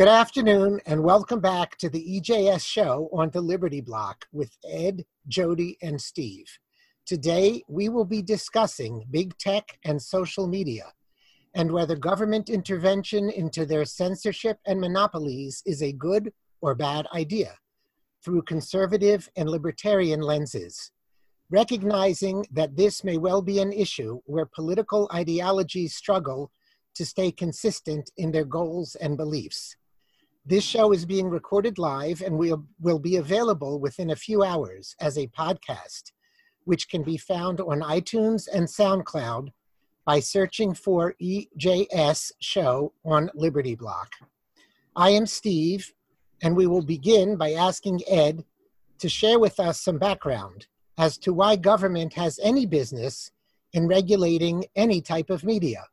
Good afternoon, and welcome back to the EJS show on the Liberty Block with Ed, Jody, and Steve. Today, we will be discussing big tech and social media and whether government intervention into their censorship and monopolies is a good or bad idea through conservative and libertarian lenses. Recognizing that this may well be an issue where political ideologies struggle to stay consistent in their goals and beliefs. This show is being recorded live and will, will be available within a few hours as a podcast, which can be found on iTunes and SoundCloud by searching for EJS Show on Liberty Block. I am Steve, and we will begin by asking Ed to share with us some background as to why government has any business in regulating any type of media,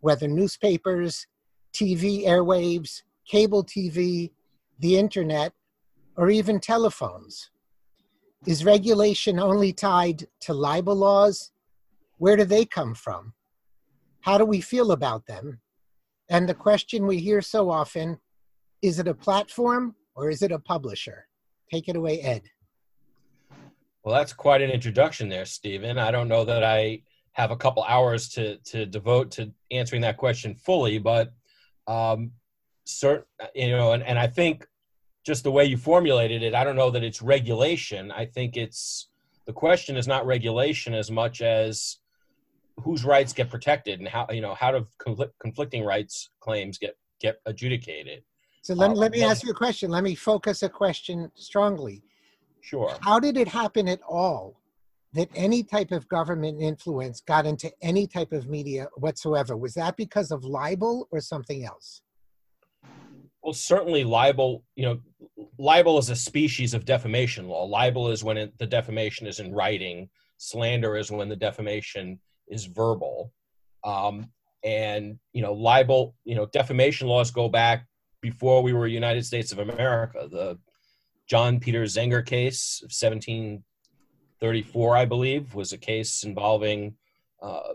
whether newspapers, TV airwaves, cable TV, the internet, or even telephones? Is regulation only tied to libel laws? Where do they come from? How do we feel about them? And the question we hear so often is it a platform or is it a publisher? Take it away, Ed. Well, that's quite an introduction there, Stephen. I don't know that I have a couple hours to, to devote to answering that question fully, but um, certain, you know, and, and I think just the way you formulated it, I don't know that it's regulation. I think it's the question is not regulation as much as whose rights get protected and how you know how do conflicting rights claims get get adjudicated. So let, uh, let me ask you a question. Let me focus a question strongly. Sure. How did it happen at all that any type of government influence got into any type of media whatsoever? Was that because of libel or something else? Well, certainly libel, you know, libel is a species of defamation law. Libel is when it, the defamation is in writing. Slander is when the defamation is verbal. Um, and, you know, libel, you know, defamation laws go back before we were United States of America. The John Peter Zenger case of 1734, I believe, was a case involving uh,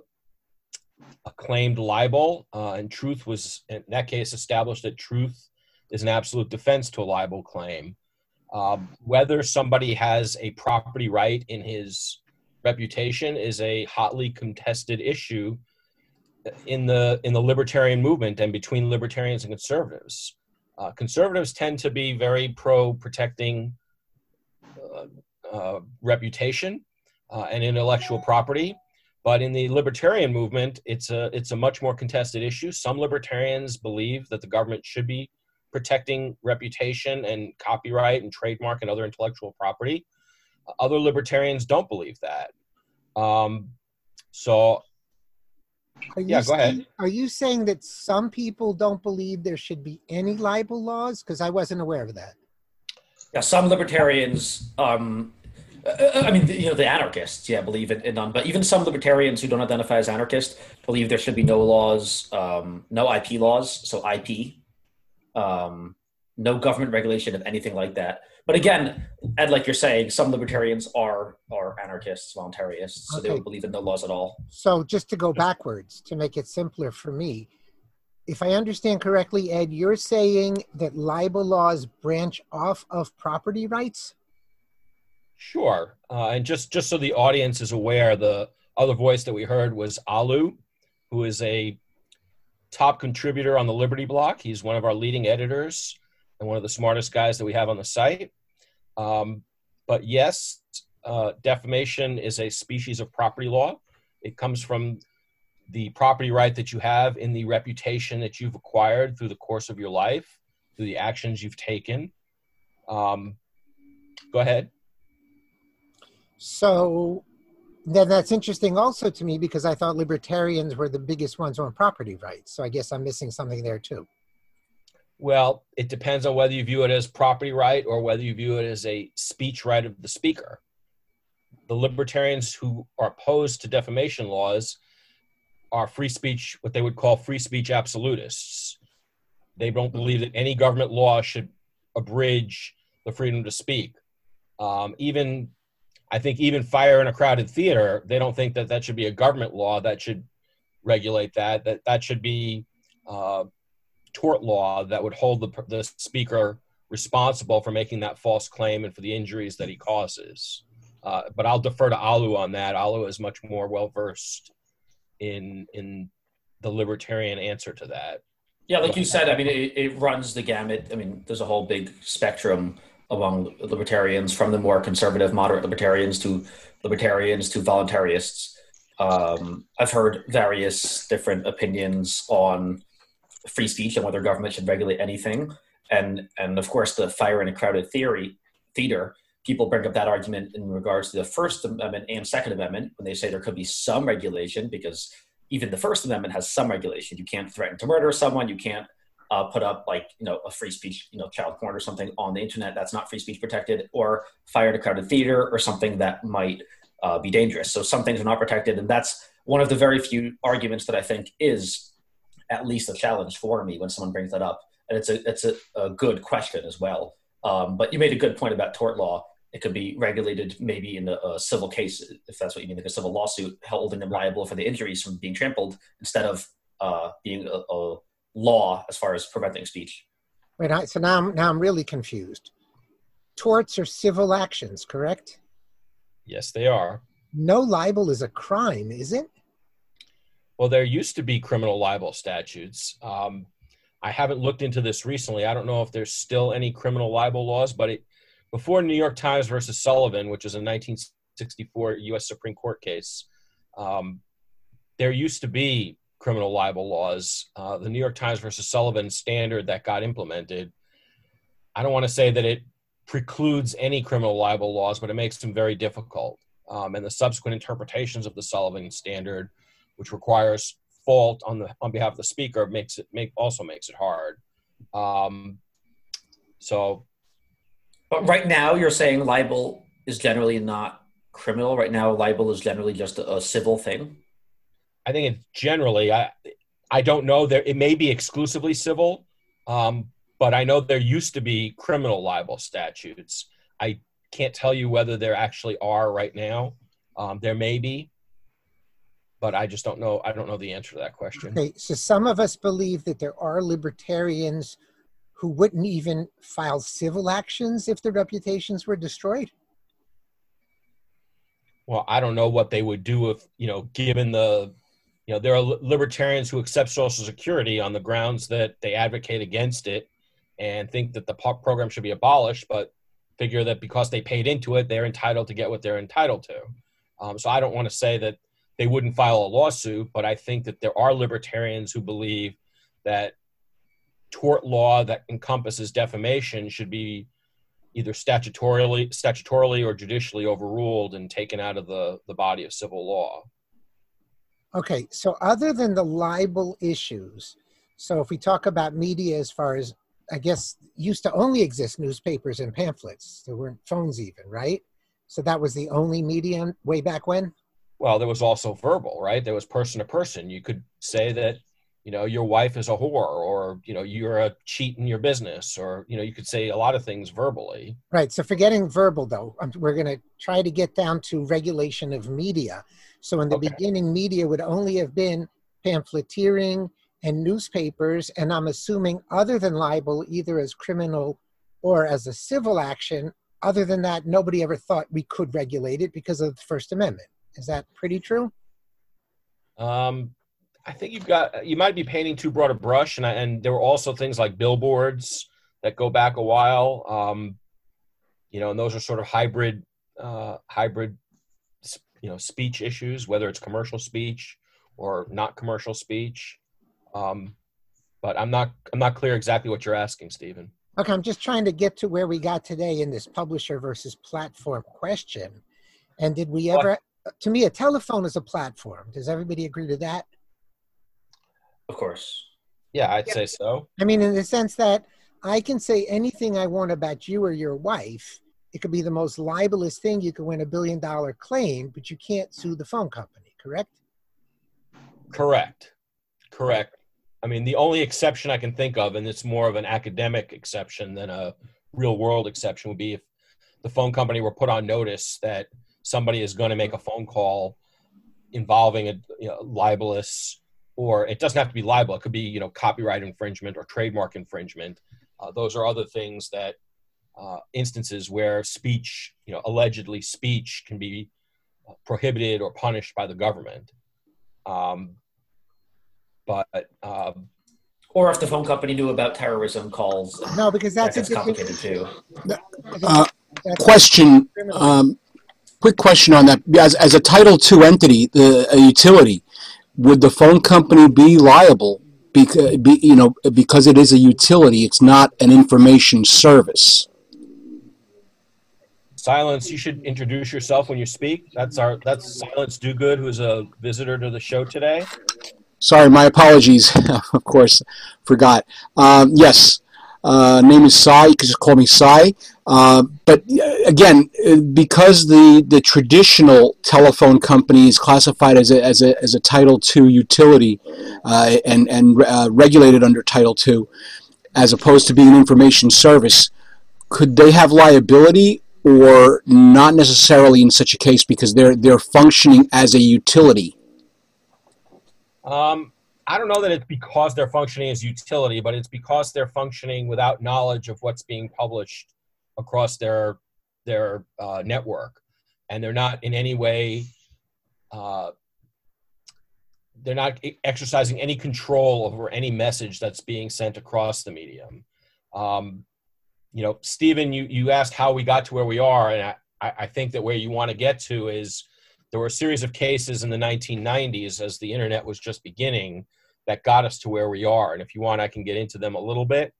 a claimed libel, uh, and truth was in that case established that truth is an absolute defense to a libel claim. Um, whether somebody has a property right in his reputation is a hotly contested issue in the in the libertarian movement and between libertarians and conservatives. Uh, conservatives tend to be very pro protecting uh, uh, reputation uh, and intellectual property, but in the libertarian movement, it's a it's a much more contested issue. Some libertarians believe that the government should be protecting reputation and copyright and trademark and other intellectual property. Other libertarians don't believe that. Um, so, yeah, go saying, ahead. Are you saying that some people don't believe there should be any libel laws? Because I wasn't aware of that. Yeah, some libertarians um, uh, I mean, you know, the anarchists, yeah, believe in, in none. But even some libertarians who don't identify as anarchists believe there should be no laws, um, no IP laws, so IP um, no government regulation of anything like that. But again, Ed, like you're saying, some libertarians are are anarchists, voluntarists, so okay. they don't believe in no laws at all. So just to go backwards to make it simpler for me, if I understand correctly, Ed, you're saying that libel laws branch off of property rights. Sure, uh, and just just so the audience is aware, the other voice that we heard was Alu, who is a top contributor on the Liberty Block. He's one of our leading editors and one of the smartest guys that we have on the site. Um, but yes, uh, defamation is a species of property law. It comes from the property right that you have in the reputation that you've acquired through the course of your life, through the actions you've taken. Um, go ahead. So then that's interesting also to me because I thought libertarians were the biggest ones on property rights. So I guess I'm missing something there too. Well, it depends on whether you view it as property right or whether you view it as a speech right of the speaker. The libertarians who are opposed to defamation laws are free speech, what they would call free speech absolutists. They don't believe that any government law should abridge the freedom to speak. Um, even I think even fire in a crowded theater, they don't think that that should be a government law that should regulate that. That that should be uh, tort law that would hold the, the speaker responsible for making that false claim and for the injuries that he causes. Uh, but I'll defer to Alu on that. Alu is much more well versed in in the libertarian answer to that. Yeah, like you said, I mean, it, it runs the gamut. I mean, there's a whole big spectrum among libertarians, from the more conservative, moderate libertarians to libertarians to voluntarists. Um, I've heard various different opinions on free speech and whether government should regulate anything. And and of course, the fire in a crowded theory theater. People bring up that argument in regards to the First Amendment and Second Amendment when they say there could be some regulation because even the First Amendment has some regulation. You can't threaten to murder someone. You can't uh, put up like you know a free speech, you know, child porn or something on the internet that's not free speech protected, or fire in a crowded theater or something that might uh, be dangerous. So some things are not protected, and that's one of the very few arguments that I think is at least a challenge for me when someone brings that up, and it's a it's a, a good question as well. Um, but you made a good point about tort law. It could be regulated maybe in a, a, civil case, if that's what you mean, like a civil lawsuit, holding them liable for the injuries from being trampled instead of uh, being a, a, law as far as preventing speech. Wait, I, so now I'm, now I'm really confused. Torts are civil actions, correct? Yes, they are. No libel is a crime, is it? Well, there used to be criminal libel statutes. Um, I haven't looked into this recently. I don't know if there's still any criminal libel laws, but it, before New York Times versus Sullivan, which is a 1964 U.S. Supreme Court case, um, there used to be criminal libel laws. Uh, the New York Times versus Sullivan standard that got implemented. I don't want to say that it precludes any criminal libel laws, but it makes them very difficult. Um, and the subsequent interpretations of the Sullivan standard which requires fault on the on behalf of the speaker makes it make also makes it hard. Um, so, but right now you're saying libel is generally not criminal. Right now, libel is generally just a, a civil thing. I think it's generally. I I don't know there. It may be exclusively civil, um, but I know there used to be criminal libel statutes. I can't tell you whether there actually are right now. Um, there may be, but I just don't know. I don't know the answer to that question. Okay, so some of us believe that there are libertarians who wouldn't even file civil actions if their reputations were destroyed. Well, I don't know what they would do if you know, given the, you know, there are libertarians who accept Social Security on the grounds that they advocate against it and think that the program should be abolished, but figure that because they paid into it, they're entitled to get what they're entitled to. Um, so I don't want to say that they wouldn't file a lawsuit, but I think that there are libertarians who believe that tort law that encompasses defamation should be either statutorily statutorily or judicially overruled and taken out of the, the body of civil law. Okay, so other than the libel issues, so if we talk about media as far as I guess used to only exist newspapers and pamphlets. There weren't phones even, right? So that was the only medium way back when? well there was also verbal right there was person to person you could say that you know your wife is a whore or you know you're a cheat in your business or you know you could say a lot of things verbally right so forgetting verbal though um, we're going to try to get down to regulation of media so in the okay. beginning media would only have been pamphleteering and newspapers and i'm assuming other than libel either as criminal or as a civil action other than that nobody ever thought we could regulate it because of the first amendment is that pretty true? Um, I think you've got you might be painting too broad a brush, and I, and there were also things like billboards that go back a while. Um, you know, and those are sort of hybrid uh, hybrid you know speech issues, whether it's commercial speech or not commercial speech. Um, but I'm not I'm not clear exactly what you're asking, Stephen. Okay, I'm just trying to get to where we got today in this publisher versus platform question. And did we ever to me, a telephone is a platform. Does everybody agree to that? Of course. Yeah, I'd yeah. say so. I mean, in the sense that I can say anything I want about you or your wife. It could be the most libelous thing. You could win a billion dollar claim, but you can't sue the phone company, correct? Correct. Correct. I mean, the only exception I can think of, and it's more of an academic exception than a real world exception, would be if the phone company were put on notice that somebody is going to make a phone call involving a you know, libelous or it doesn't have to be libel. It could be you know copyright infringement or trademark infringement. Uh, those are other things that uh, instances where speech, you know, allegedly speech can be uh, prohibited or punished by the government. Um, but um, or if the phone company knew about terrorism calls. No, because that's, that's complicated too. Uh, question. Um, quick question on that. As, as a Title II entity, the a utility, would the phone company be liable because be, you know because it is a utility? It's not an information service. Silence. You should introduce yourself when you speak. That's our. That's Silence Dogood, who is a visitor to the show today. Sorry, my apologies. of course, forgot. Um, yes, uh, name is Sai. You can just call me Sai. Uh, but uh, again, uh, because the, the traditional telephone company is classified as a, as a, as a Title II utility uh, and, and uh, regulated under Title II, as opposed to being an information service, could they have liability or not necessarily in such a case because they're, they're functioning as a utility? Um, I don't know that it's because they're functioning as utility, but it's because they're functioning without knowledge of what's being published across their their uh, network, and they're not in any way uh, they're not exercising any control over any message that's being sent across the medium. Um, you know, Stephen, you you asked how we got to where we are, and I, I think that where you want to get to is there were a series of cases in the 1990s as the internet was just beginning that got us to where we are. And if you want, I can get into them a little bit.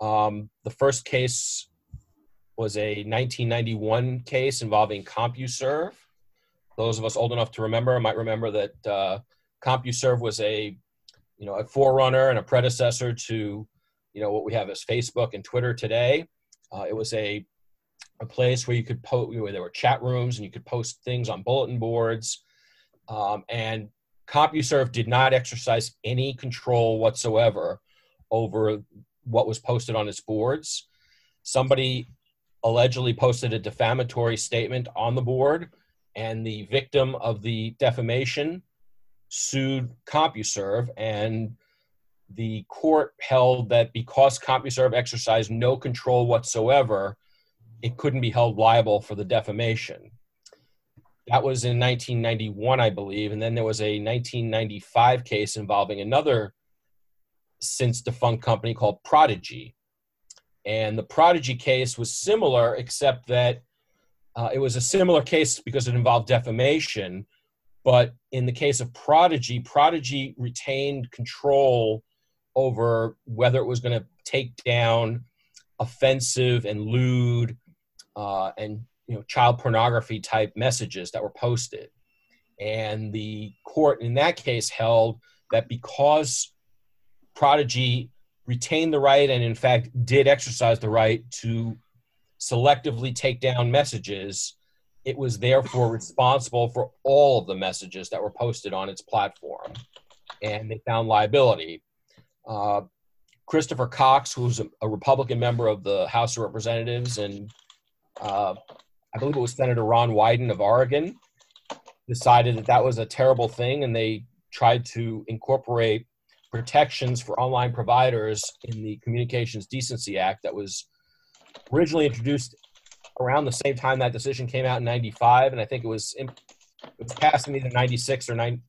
Um, the first case was a 1991 case involving CompuServe. Those of us old enough to remember might remember that uh, CompuServe was a, you know, a forerunner and a predecessor to, you know, what we have as Facebook and Twitter today. Uh, it was a a place where you could post where there were chat rooms and you could post things on bulletin boards um, and CompuServe did not exercise any control whatsoever over what was posted on its boards. Somebody allegedly posted a defamatory statement on the board, and the victim of the defamation sued CompuServe, and the court held that because CompuServe exercised no control whatsoever, it couldn't be held liable for the defamation. That was in 1991, I believe. And then there was a 1995 case involving another since defunct company called Prodigy. And the Prodigy case was similar, except that uh, it was a similar case because it involved defamation. But in the case of Prodigy, Prodigy retained control over whether it was going to take down offensive and lewd uh, and you know child pornography type messages that were posted. And the court in that case held that because prodigy retained the right and in fact did exercise the right to selectively take down messages it was therefore responsible for all of the messages that were posted on its platform. And they found liability. Uh, christopher cox who's a, a republican member of the house of representatives and uh, I believe it was Senator Ron Wyden of Oregon, decided that that was a terrible thing, and they tried to incorporate protections for online providers in the Communications Decency Act that was originally introduced around the same time that decision came out in 95 and i think it was in, it was passed in either 96 or 9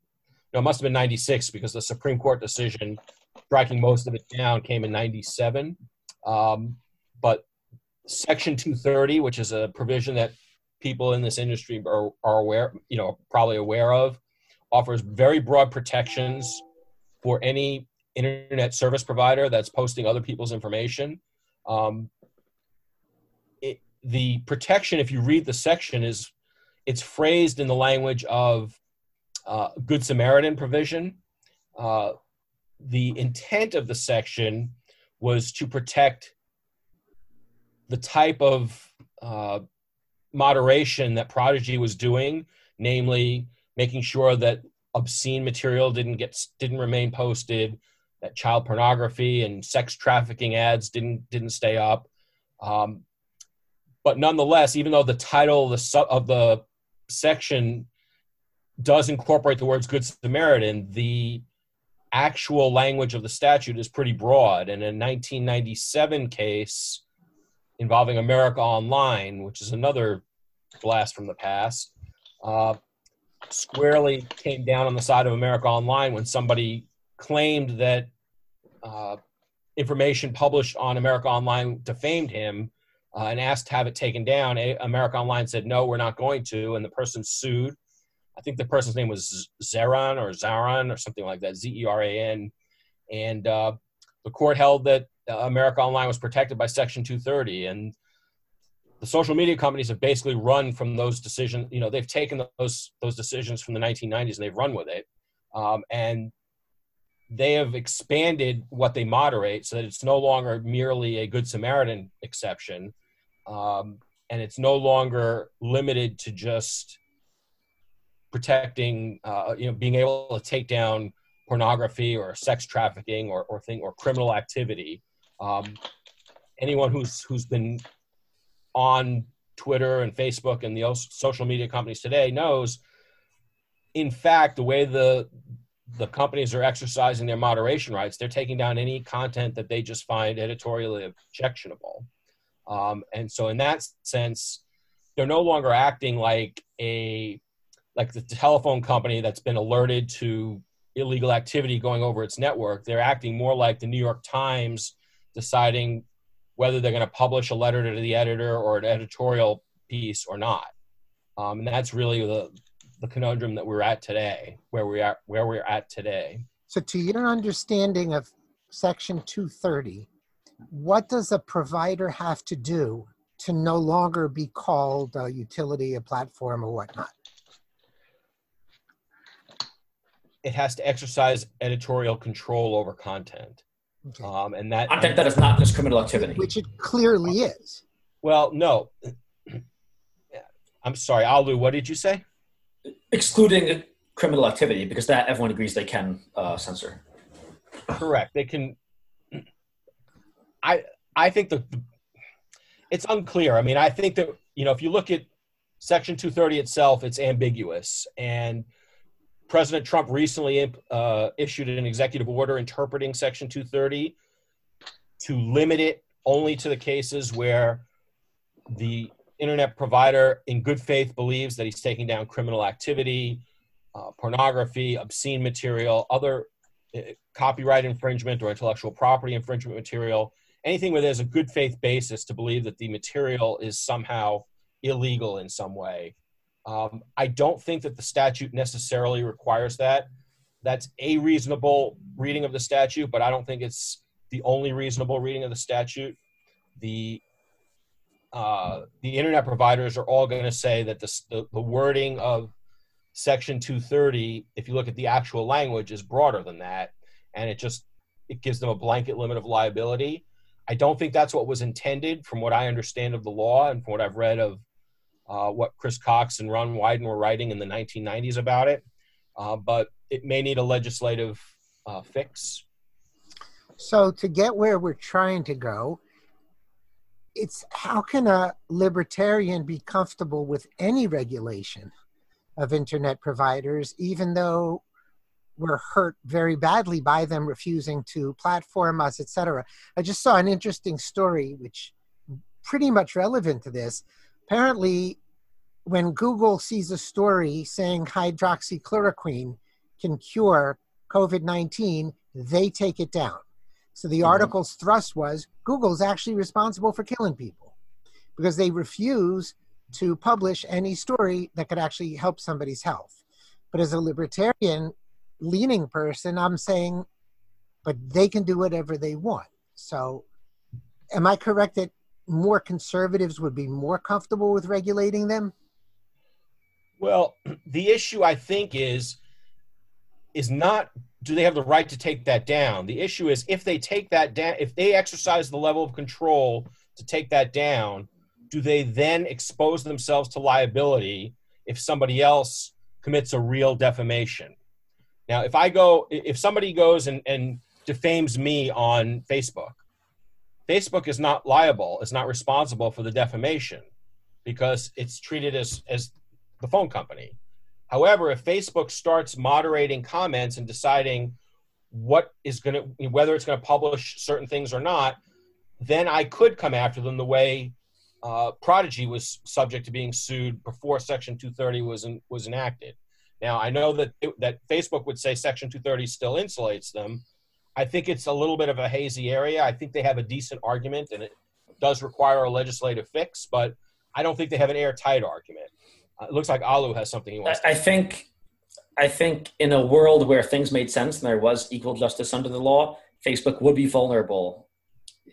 no it must have been 96 because the supreme court decision striking most of it down came in 97 um, but Section 230, which is a provision that people in this industry are, are aware, you know, probably aware of, offers very broad protections for any internet service provider that's posting other people's information. Um, it, the protection, if you read the section, is it's phrased in the language of uh, Good Samaritan provision. Uh, the intent of the section was to protect the type of uh, moderation that Prodigy was doing, namely making sure that obscene material didn't get didn't remain posted, that child pornography and sex trafficking ads didn't didn't stay up. Um, but nonetheless, even though the title of the, of the section does incorporate the words "Good Samaritan," the actual language of the statute is pretty broad. And a 1997 case involving America Online, which is another blast from the past, uh, squarely came down on the side of America Online when somebody claimed that uh, information published on America Online defamed him uh, and asked to have it taken down. America Online said, no, we're not going to. And the person sued. I think the person's name was Zeran or Zaran or something like that, Z E R A N. And uh, the court held that America Online was protected by Section 230. And the social media companies have basically run from those decisions. You know, they've taken those those decisions from the 1990s and they've run with it. Um, and they have expanded what they moderate so that it's no longer merely a Good Samaritan exception. Um, and it's no longer limited to just protecting, uh, you know, being able to take down pornography or sex trafficking or or thing or criminal activity. Um, anyone who's who's been on Twitter and Facebook and the social media companies today knows, in fact, the way the the companies are exercising their moderation rights, they're taking down any content that they just find editorially objectionable. Um, and so, in that sense, they're no longer acting like a like the telephone company that's been alerted to illegal activity going over its network. They're acting more like the New York Times deciding whether they're going to publish a letter to the editor or an editorial piece or not. Um, and that's really the, the conundrum that we're at today, where we are, where we're at today. So, to your understanding of Section 230, what does a provider have to do to no longer be called a utility, a platform, or whatnot? it has to exercise editorial control over content. Okay. Um, and that content that is not just criminal activity, which it clearly is. Well, no. I'm sorry, Alu. What did you say? Excluding criminal activity, because that everyone agrees they can uh, censor. Correct. They can. I I think the it's unclear. I mean, I think that you know if you look at Section 230 itself, it's ambiguous and President Trump recently uh, issued an executive order interpreting Section 230 to limit it only to the cases where the internet provider, in good faith, believes that he's taking down criminal activity, uh, pornography, obscene material, other uh, copyright infringement or intellectual property infringement material, anything where there's a good faith basis to believe that the material is somehow illegal in some way. Um, I don't think that the statute necessarily requires that. That's a reasonable reading of the statute, but I don't think it's the only reasonable reading of the statute. The uh, the internet providers are all going to say that the, the, wording of Section 230, if you look at the actual language, is broader than that, and it just it gives them a blanket limit of liability. I don't think that's what was intended, from what I understand of the law and from what I've read of uh, what Chris Cox and Ron Wyden were writing in the 1990s about it, uh, but it may need a legislative uh, fix. So, to get where we're trying to go, it's how can a libertarian be comfortable with any regulation of internet providers, even though we're hurt very badly by them refusing to platform us, etc. I just saw an interesting story, which pretty much relevant to this apparently when Google sees a story saying hydroxychloroquine can cure COVID 19, they take it down. So the mm-hmm. article's thrust was Google's actually responsible for killing people because they refuse to publish any story that could actually help somebody's health. But as a libertarian leaning person, I'm saying, but they can do whatever they want. So am I correct that more conservatives would be more comfortable with regulating them? Well, the issue I think is is not do they have the right to take that down? The issue is if they take that down, if they exercise the level of control to take that down, do they then expose themselves to liability if somebody else commits a real defamation? Now, if I go, if somebody goes and, and defames me on Facebook, Facebook is not liable, is not responsible for the defamation because it's treated as, as the phone company. However, if Facebook starts moderating comments and deciding what is going to whether it's going to publish certain things or not, then I could come after them the way uh, Prodigy was subject to being sued before Section 230 was in, was enacted. Now I know that it, that Facebook would say Section 230 still insulates them. I think it's a little bit of a hazy area. I think they have a decent argument, and it does require a legislative fix, but I don't think they have an airtight argument. Uh, it looks like Alu has something he wants. I, I think, I think in a world where things made sense and there was equal justice under the law, Facebook would be vulnerable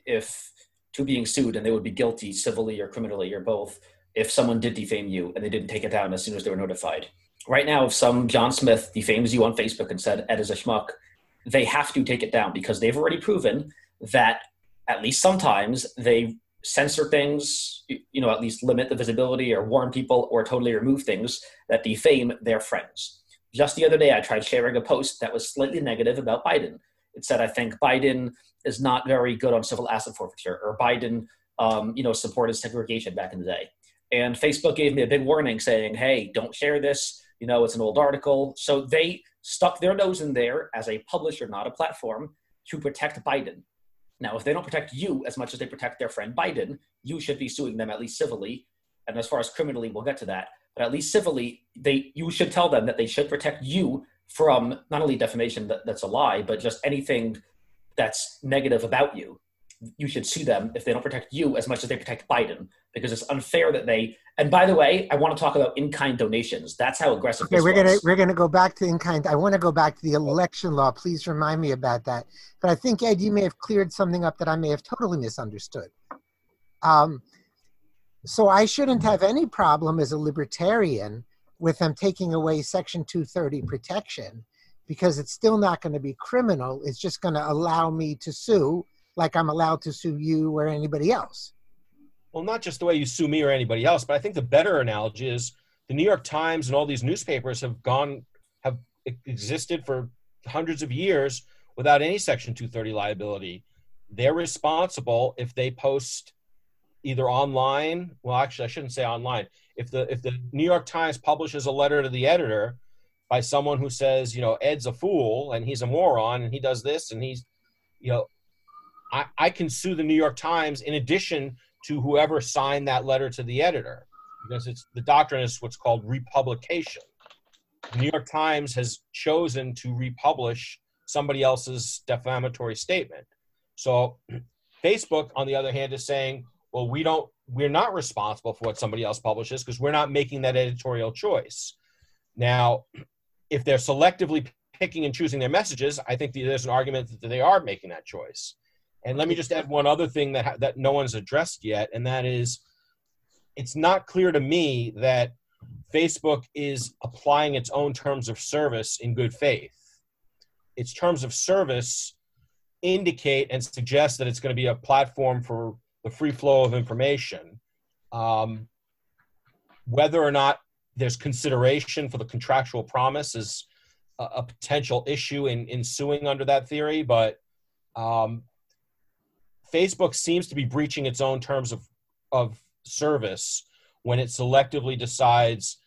if to being sued, and they would be guilty civilly or criminally or both if someone did defame you and they didn't take it down as soon as they were notified. Right now, if some John Smith defames you on Facebook and said Ed is a schmuck, they have to take it down because they've already proven that at least sometimes they censor things, you know, at least limit the visibility or warn people or totally remove things that defame their friends. Just the other day, I tried sharing a post that was slightly negative about Biden. It said, I think Biden is not very good on civil asset forfeiture, or Biden, um, you know, supported segregation back in the day. And Facebook gave me a big warning saying, hey, don't share this. You know, it's an old article. So they stuck their nose in there as a publisher, not a platform, to protect Biden. Now, if they don't protect you as much as they protect their friend Biden, you should be suing them at least civilly. And as far as criminally, we'll get to that. But at least civilly, they you should tell them that they should protect you from not only defamation that, that's a lie, but just anything that's negative about you you should sue them if they don't protect you as much as they protect Biden because it's unfair that they. And by the way, I want to talk about in-kind donations. That's how aggressive. Okay, we're was. gonna we're gonna go back to in-kind. I want to go back to the election law. Please remind me about that. But I think Ed, you may have cleared something up that I may have totally misunderstood. Um, so I shouldn't have any problem as a libertarian with them taking away Section 230 protection because it's still not going to be criminal. It's just going to allow me to sue like I'm allowed to sue you or anybody else. Well, not just the way you sue me or anybody else, but I think the better analogy is the New York Times and all these newspapers have gone have existed for hundreds of years without any Section 230 liability. They're responsible if they post either online. Well, actually, I shouldn't say online. If the if the New York Times publishes a letter to the editor by someone who says, you know, Ed's a fool and he's a moron and he does this and he's, you know, I, I can sue the New York Times in addition to whoever signed that letter to the editor because it's the doctrine is what's called republication. The New York Times has chosen to republish somebody else's defamatory statement. So Facebook, on the other hand, is saying, well, we don't, we're not responsible for what somebody else publishes because we're not making that editorial choice. Now, if they're selectively picking and choosing their messages, I think there's an argument that they are making that choice. And let me just add one other thing that that no one's addressed yet, and that is, it's not clear to me that Facebook is applying its own terms of service in good faith. Its terms of service indicate and suggest that it's going to be a platform for the free flow of information. Um, whether or not there's consideration for the contractual promise is a, a potential issue in, in suing under that theory, but um, Facebook seems to be breaching its own terms of, of service when it selectively decides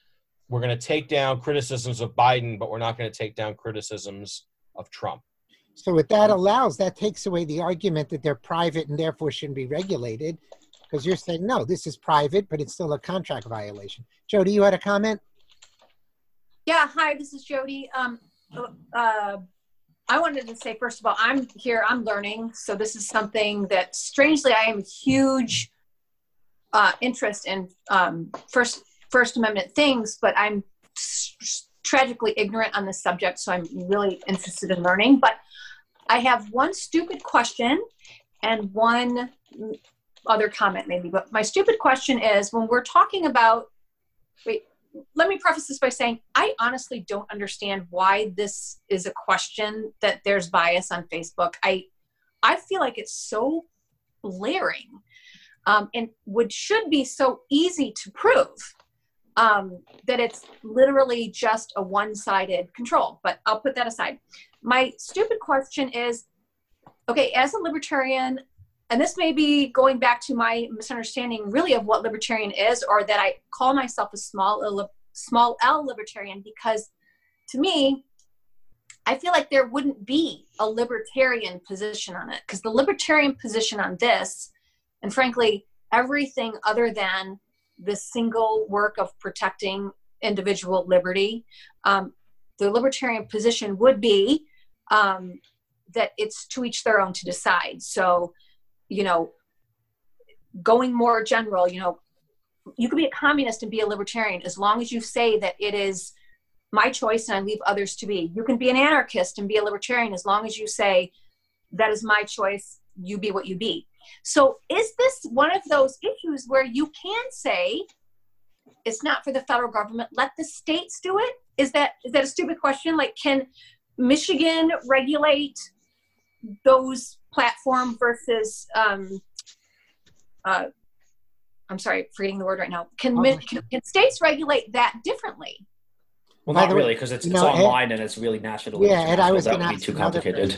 we're going to take down criticisms of Biden, but we're not going to take down criticisms of Trump. So, what that allows, that takes away the argument that they're private and therefore shouldn't be regulated, because you're saying, no, this is private, but it's still a contract violation. Jody, you had a comment? Yeah, hi, this is Jody. Um, uh, I wanted to say, first of all, I'm here, I'm learning. So this is something that strangely I am a huge uh, interest in um, first First Amendment things, but I'm tragically ignorant on this subject. So I'm really interested in learning. But I have one stupid question and one other comment maybe. But my stupid question is when we're talking about, wait, let me preface this by saying I honestly don't understand why this is a question that there's bias on Facebook. I I feel like it's so blaring um, and would should be so easy to prove um, that it's literally just a one-sided control. But I'll put that aside. My stupid question is, okay, as a libertarian, and this may be going back to my misunderstanding really of what libertarian is or that i call myself a small small l libertarian because to me I feel like there wouldn't be a libertarian position on it because the libertarian position on this, and frankly, everything other than the single work of protecting individual liberty, um, the libertarian position would be um, that it's to each their own to decide. So, you know, going more general, you know, you could be a communist and be a libertarian as long as you say that it is my choice and I leave others to be. You can be an anarchist and be a libertarian as long as you say that is my choice, you be what you be. So, is this one of those issues where you can say it's not for the federal government, let the states do it? Is that is that a stupid question? Like can Michigan regulate those platform versus um, uh, I'm sorry, forgetting the word right now. Can, can, can states regulate that differently? Well, not really, because it's, it's know, online Ed, and it's really national. Yeah, and I was going to be too complicated.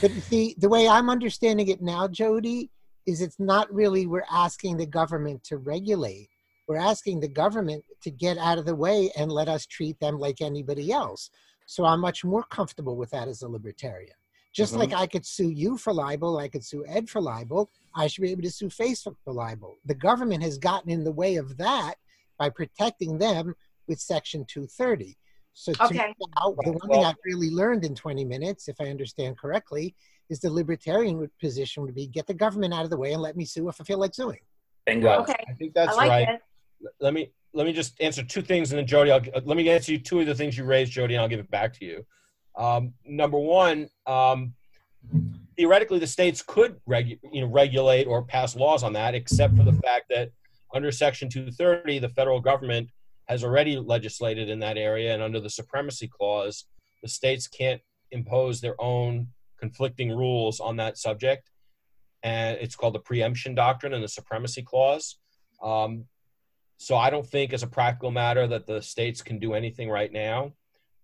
But the the way I'm understanding it now, Jody, is it's not really we're asking the government to regulate. We're asking the government to get out of the way and let us treat them like anybody else. So I'm much more comfortable with that as a libertarian. Just mm-hmm. like I could sue you for libel, I could sue Ed for libel, I should be able to sue Facebook for libel. The government has gotten in the way of that by protecting them with Section 230. So okay. now, the one thing I've really learned in 20 minutes, if I understand correctly, is the libertarian position would be get the government out of the way and let me sue if I feel like suing. Bingo. Okay. I think that's I like right. It. Let me let me just answer two things, and then Jody, I'll, let me answer you two of the things you raised, Jody, and I'll give it back to you. Um, number one, um, theoretically, the states could regu- you know, regulate or pass laws on that, except for the fact that under Section 230, the federal government has already legislated in that area, and under the Supremacy Clause, the states can't impose their own conflicting rules on that subject. And it's called the preemption doctrine and the Supremacy Clause. Um, so I don't think, as a practical matter, that the states can do anything right now.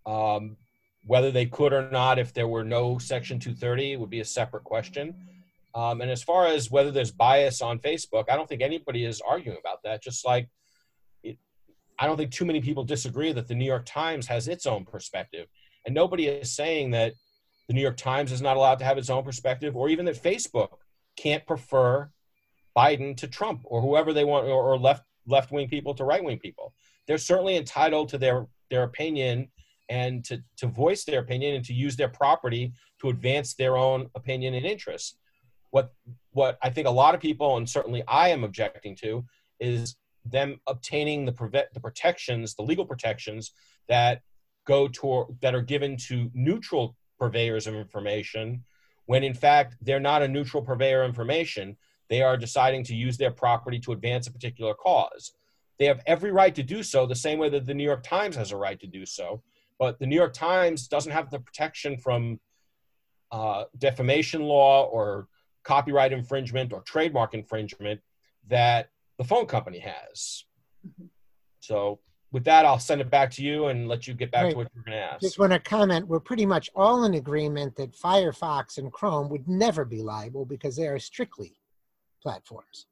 Um, whether they could or not, if there were no Section 230, would be a separate question. Um, and as far as whether there's bias on Facebook, I don't think anybody is arguing about that. Just like it, I don't think too many people disagree that the New York Times has its own perspective. And nobody is saying that the New York Times is not allowed to have its own perspective, or even that Facebook can't prefer Biden to Trump or whoever they want, or, or left left wing people to right wing people. They're certainly entitled to their their opinion and to, to voice their opinion and to use their property to advance their own opinion and interests. What what I think a lot of people and certainly I am objecting to is them obtaining the prevent the protections, the legal protections that go toward that are given to neutral purveyors of information when in fact they're not a neutral purveyor of information. They are deciding to use their property to advance a particular cause. They have every right to do so, the same way that the New York Times has a right to do so. But the New York Times doesn't have the protection from uh, defamation law or copyright infringement or trademark infringement that the phone company has. Mm-hmm. So with that, I'll send it back to you and let you get back right. to what you're going to ask. Just want to comment. We're pretty much all in agreement that Firefox and Chrome would never be liable because they are strictly platforms.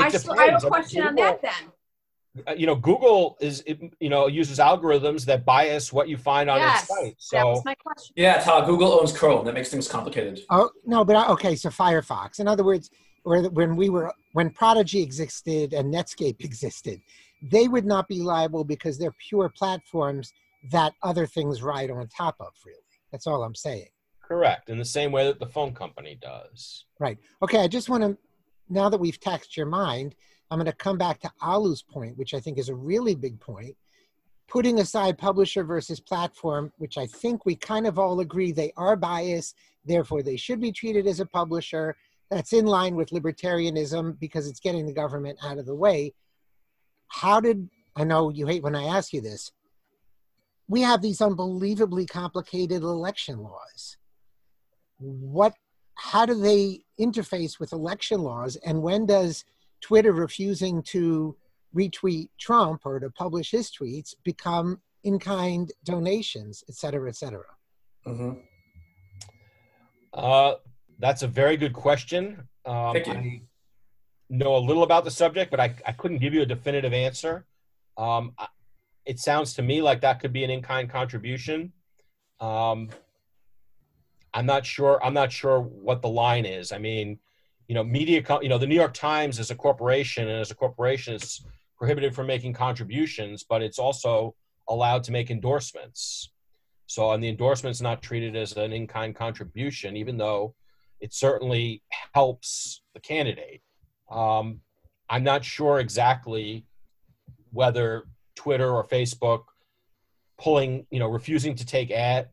I, still, I have a question on that then. Uh, you know google is you know uses algorithms that bias what you find on yes, its site so that was my question. yeah it's how google owns chrome. That makes things complicated. Oh no but okay so firefox. In other words when we were when prodigy existed and netscape existed they would not be liable because they're pure platforms that other things ride on top of really. That's all i'm saying. Correct in the same way that the phone company does. Right. Okay i just want to now that we've taxed your mind I'm going to come back to Alu's point, which I think is a really big point. Putting aside publisher versus platform, which I think we kind of all agree they are biased, therefore they should be treated as a publisher. That's in line with libertarianism because it's getting the government out of the way. How did, I know you hate when I ask you this, we have these unbelievably complicated election laws. What, how do they interface with election laws and when does Twitter refusing to retweet Trump or to publish his tweets become in kind donations, et cetera, et cetera? Mm-hmm. Uh, that's a very good question. Um, Thank you. I know a little about the subject, but I, I couldn't give you a definitive answer. Um, it sounds to me like that could be an in-kind contribution. Um, I'm not sure. I'm not sure what the line is. I mean, you know, media. You know, the New York Times is a corporation, and as a corporation, it's prohibited from making contributions, but it's also allowed to make endorsements. So, and the endorsement's not treated as an in-kind contribution, even though it certainly helps the candidate. Um, I'm not sure exactly whether Twitter or Facebook pulling, you know, refusing to take ad.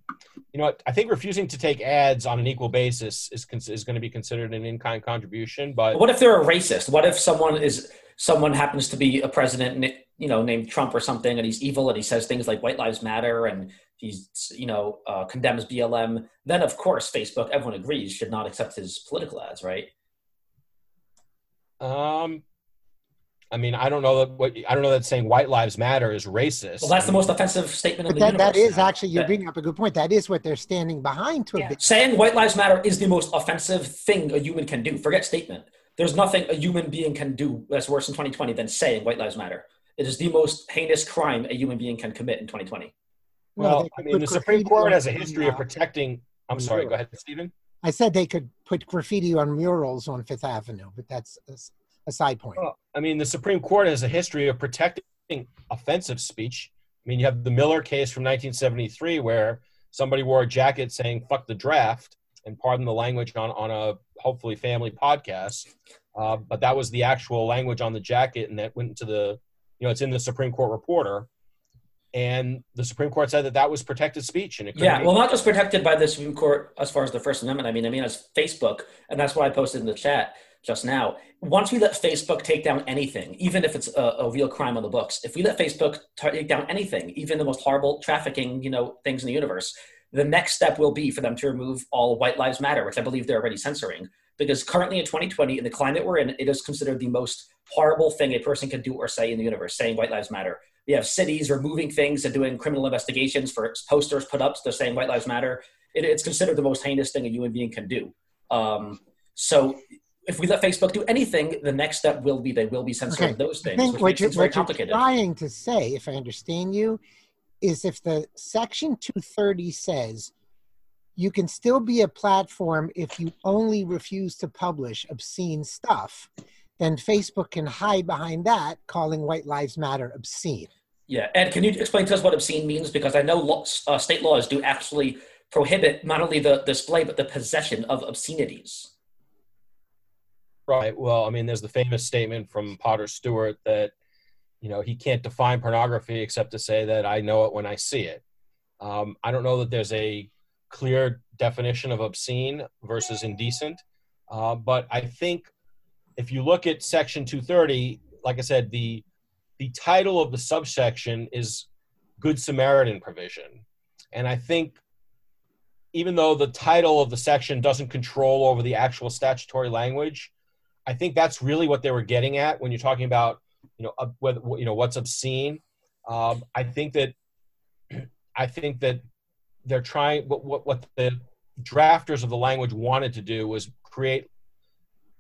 You know, I think refusing to take ads on an equal basis is is going to be considered an in-kind contribution. But what if they're a racist? What if someone is someone happens to be a president, you know, named Trump or something, and he's evil and he says things like "White Lives Matter" and he's, you know, uh, condemns BLM? Then, of course, Facebook, everyone agrees, should not accept his political ads, right? Um, I mean, I don't know that what I don't know that saying "white lives matter" is racist. Well, that's the most offensive statement but in the that, universe. That is now. actually you're bringing up a good point. That is what they're standing behind to Yeah. a bit. saying "white lives matter" is the most offensive thing a human can do. Forget statement. There's nothing a human being can do that's worse in 2020 than saying "white lives matter." It is the most heinous crime a human being can commit in 2020. No, Well, they I mean, the Supreme Court has a history of protecting. I'm sorry. Go ahead, Stephen. I said they could put graffiti on murals on Fifth Avenue, but that's a, a side point. Well, I mean, the Supreme Court has a history of protecting offensive speech. I mean, you have the Miller case from 1973 where somebody wore a jacket saying "fuck the draft" and pardon the language on on a hopefully family podcast. Uh, but that was the actual language on the jacket, and that went into the you know it's in the Supreme Court reporter. And the Supreme Court said that that was protected speech, and it Yeah, be- well, not just protected by the Supreme Court as far as the First Amendment. I mean, I mean, as Facebook, and that's what I posted in the chat just now. Once we let Facebook take down anything, even if it's a, a real crime on the books, if we let Facebook take down anything, even the most horrible trafficking, you know, things in the universe, the next step will be for them to remove all White Lives Matter, which I believe they're already censoring. Because currently in 2020, in the climate we're in, it is considered the most horrible thing a person can do or say in the universe, saying White Lives Matter. We have cities removing things and doing criminal investigations for posters put up. They're saying White Lives Matter. It, it's considered the most heinous thing a human being can do. Um, so if we let Facebook do anything, the next step will be they will be censoring Okay. those things, which what makes you're, very what you're trying to say, if I understand you, is if the Section 230 says you can still be a platform if you only refuse to publish obscene stuff, then Facebook can hide behind that, calling White Lives Matter obscene. Yeah, Ed, can you explain to us what obscene means? Because I know lots, uh, state laws do actually prohibit not only the display but the possession of obscenities. Right. Well, I mean, there's the famous statement from Potter Stewart that, you know, he can't define pornography except to say that I know it when I see it. Um, I don't know that there's a clear definition of obscene versus indecent, uh, but I think if you look at Section 230, like I said, the the title of the subsection is Good Samaritan provision, and I think even though the title of the section doesn't control over the actual statutory language, I think that's really what they were getting at when you're talking about, you know, uh, whether you know what's obscene. Um, I think that, I think that they're trying. What, what what the drafters of the language wanted to do was create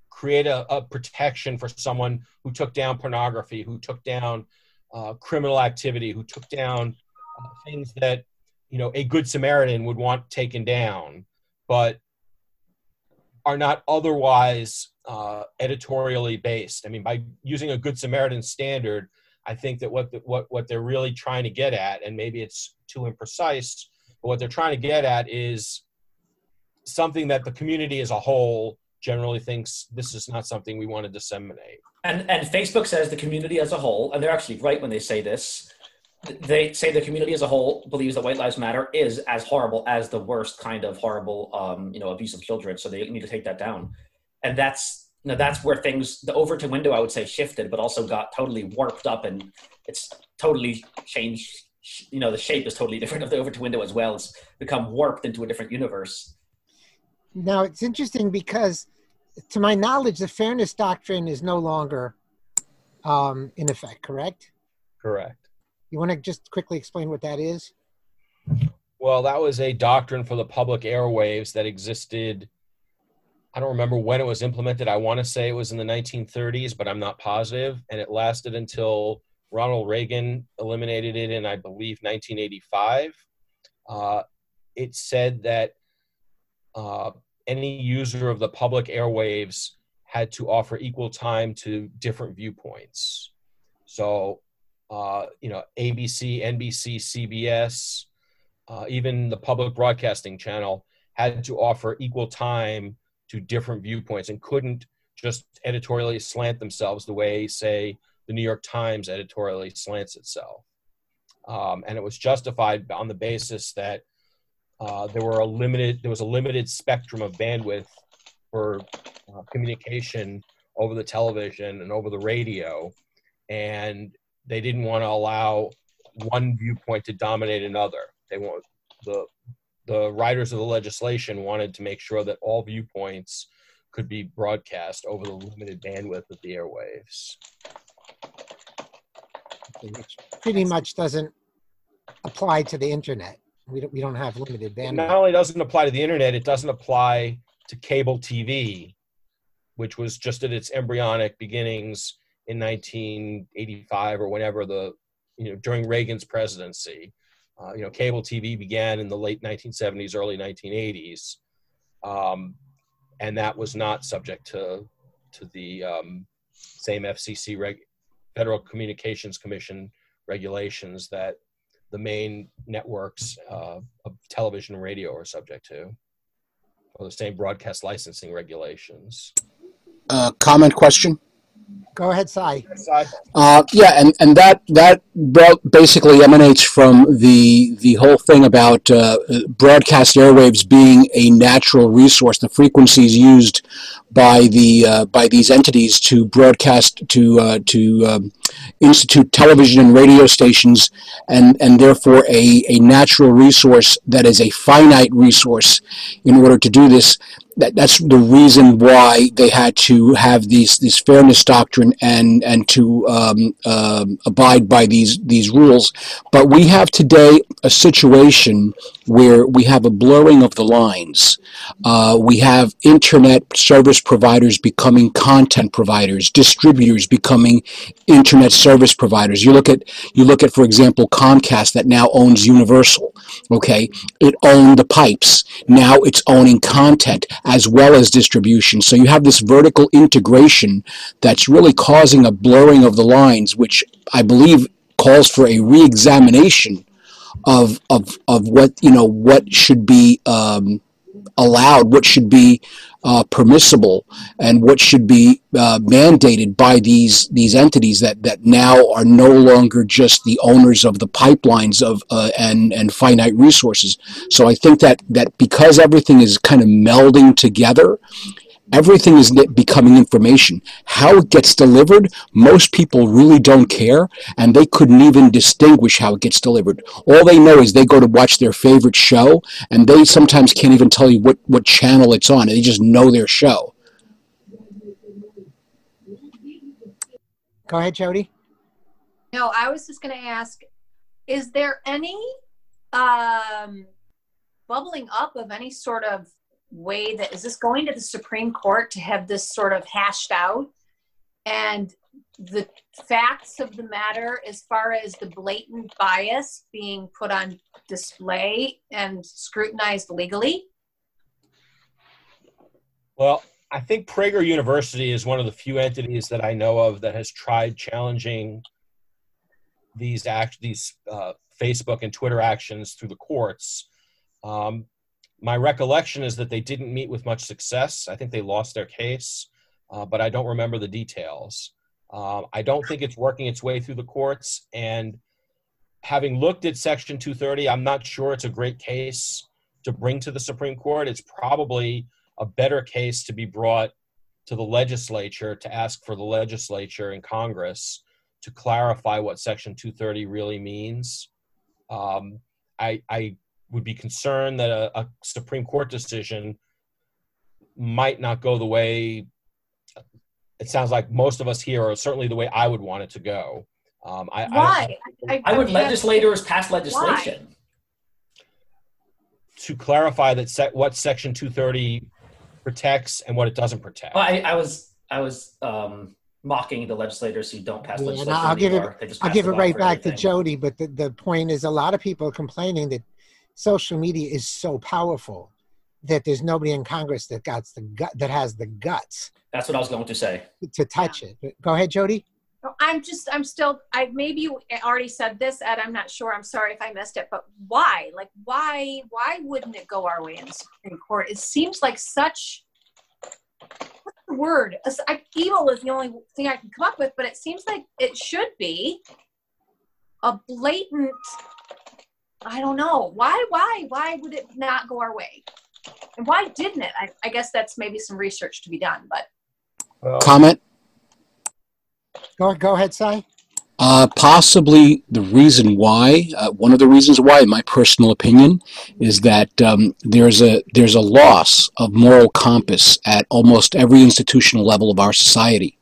create a, a protection for someone who took down pornography, who took down uh, criminal activity, who took down uh, things that you know a good Samaritan would want taken down, but are not otherwise uh, editorially based. I mean, by using a Good Samaritan standard, I think that what the, what what they're really trying to get at, and maybe it's too imprecise, but what they're trying to get at is something that the community as a whole generally thinks this is not something we want to disseminate. And and Facebook says the community as a whole, and they're actually right when they say this. They say the community as a whole believes that White Lives Matter is as horrible as the worst kind of horrible, um, you know, abuse of children. So they need to take that down. And that's you know that's where things the Overton window I would say shifted, but also got totally warped up, and it's totally changed. You know, the shape is totally different of the Overton window as well. It's become warped into a different universe. Now, it's interesting because, to my knowledge, the fairness doctrine is no longer um, in effect, correct? Correct. You want to just quickly explain what that is? Well, that was a doctrine for the public airwaves that existed. I don't remember when it was implemented. I want to say it was in the 1930s, but I'm not positive. And it lasted until Ronald Reagan eliminated it in, I believe, 1985. Uh, it said that uh, any user of the public airwaves had to offer equal time to different viewpoints. So, uh, you know, ABC, NBC, CBS, uh, even the public broadcasting channel had to offer equal time to different viewpoints and couldn't just editorially slant themselves the way, say, the New York Times editorially slants itself. Um, and it was justified on the basis that uh, there were a limited there was a limited spectrum of bandwidth for uh, communication over the television and over the radio, and they didn't want to allow one viewpoint to dominate another. They want the the writers of the legislation wanted to make sure that all viewpoints could be broadcast over the limited bandwidth of the airwaves. Which pretty much doesn't apply to the internet. We don't, we don't have limited It bandwidth. not only doesn't apply to the internet, it doesn't apply to cable TV, which was just at its embryonic beginnings in 1985 or whenever the, you know, during Reagan's presidency. Uh, you know, cable TV began in the late 1970s, early 1980s, um, and that was not subject to to the um, same FCC reg- Federal Communications Commission regulations that the main networks uh, of television and radio are subject to, or the same broadcast licensing regulations. Uh, comment question. Go ahead, Cy. Uh, yeah, and, and that that bro- basically emanates from the the whole thing about uh, broadcast airwaves being a natural resource. The frequencies used by the uh, by these entities to broadcast to uh, to um, institute television and radio stations, and and therefore a, a natural resource that is a finite resource. In order to do this, that, that's the reason why they had to have these this fairness doctrine and and to um, um abide by these these rules. But we have today a situation where we have a blurring of the lines. Uh, we have internet service providers becoming content providers, distributors becoming internet service providers. You look at you look at, for example, Comcast that now owns Universal. Okay, it owned the pipes. Now it's owning content as well as distribution. So you have this vertical integration that's really causing a blurring of the lines, which I believe calls for a re-examination of of of what you know what should be um, allowed, what should be uh, permissible, and what should be uh, mandated by these these entities that that now are no longer just the owners of the pipelines of uh, and and finite resources. So I think that that because everything is kind of melding together. Everything is becoming information. How it gets delivered, most people really don't care, and they couldn't even distinguish how it gets delivered. All they know is they go to watch their favorite show, and they sometimes can't even tell you what, what channel it's on. They just know their show. Go ahead, Jody. No, I was just going to ask is there any um, bubbling up of any sort of way that is this going to the Supreme Court to have this sort of hashed out? And the facts of the matter, as far as the blatant bias being put on display and scrutinized legally? Well, I think Prager University is one of the few entities that I know of that has tried challenging these act these uh, Facebook and Twitter actions through the courts. Um, my recollection is that they didn't meet with much success. I think they lost their case, uh, but I don't remember the details. Um, I don't think it's working its way through the courts. And having looked at Section 230, I'm not sure it's a great case to bring to the Supreme Court. It's probably a better case to be brought to the legislature to ask for the legislature and Congress to clarify what Section 230 really means. Um, I, I would be concerned that a, a Supreme Court decision might not go the way it sounds like most of us here, are certainly the way I would want it to go. Um, I, Why? I would can't- legislators pass legislation. to clarify that se- what Section 230 protects and what it doesn't protect. Well, I, I was I was um, mocking the legislators who don't pass Yeah, legislation. I'll give it- anymore. They just I'll give it right for back to. Jody, but the, the point is a lot of people are complaining that social media is so powerful that there's nobody in Congress that got the gut that has the guts That's what I was going to say. to touch it. Go ahead, Jody. Oh, I'm just, I'm still, I maybe you already said this, Ed. I'm not sure. I'm sorry if I missed it, but why? Like, why, why wouldn't it go our way in the Supreme Court? It seems like such, what's the word? I, evil is the only thing I can come up with, but it seems like it should be a blatant, I don't know. Why, why, why would it not go our way? And why didn't it? I, I guess that's maybe some research to be done, but Well, Comment? Go go ahead, Cy. Uh, possibly the reason why, uh, one of the reasons why, in my personal opinion, is that um, there's a there's a loss of moral compass at almost every institutional level of our society,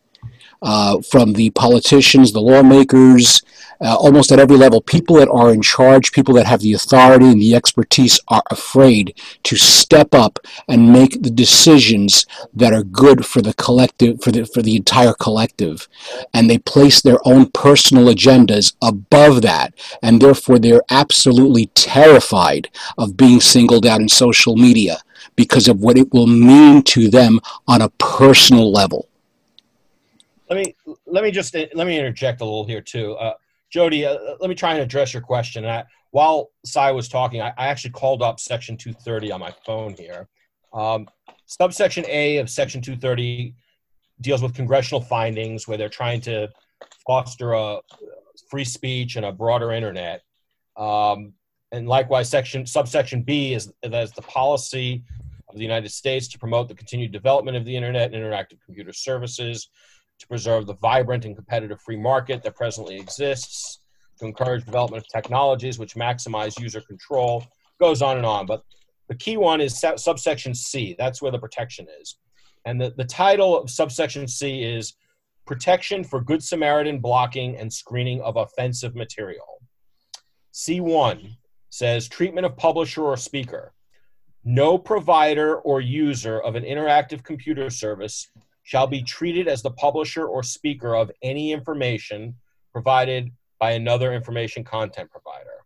uh, from the politicians, the lawmakers, uh, almost at every level. People that are in charge, people that have the authority and the expertise, are afraid to step up and make the decisions that are good for the collective, for the for the entire collective and they place their own personal agendas above that, and therefore they're absolutely terrified of being singled out in social media because of what it will mean to them on a personal level. Let me let me just let me interject a little here too. Uh, jody uh, let me try and address your question. I, while Cy was talking I, I actually called up section 230 on my phone here. Um, subsection a of section 230 deals with congressional findings where they're trying to foster a free speech and a broader internet. Um, and likewise section subsection b is that is the policy of the united states to promote the continued development of the internet and interactive computer services to preserve the vibrant and competitive free market that presently exists, to encourage development of technologies which maximize user control, goes on and on. But the key one is subsection C. That's where the protection is. And the, the title of subsection C is Protection for Good Samaritan Blocking and Screening of Offensive Material. C1 says treatment of publisher or speaker. No provider or user of an interactive computer service shall be treated as the publisher or speaker of any information provided by another information content provider.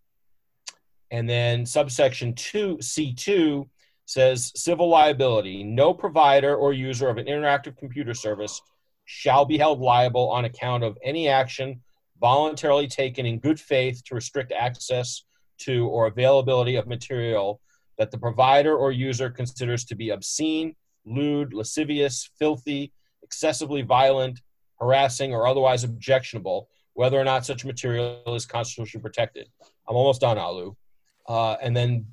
And then subsection 2, C2 says civil liability. No provider or user of an interactive computer service shall be held liable on account of any action voluntarily taken in good faith to restrict access to or availability of material that the provider or user considers to be obscene, lewd, lascivious, filthy, excessively violent, harassing, or otherwise objectionable, whether or not such material is constitutionally protected. I'm almost done, Alu. Uh, and then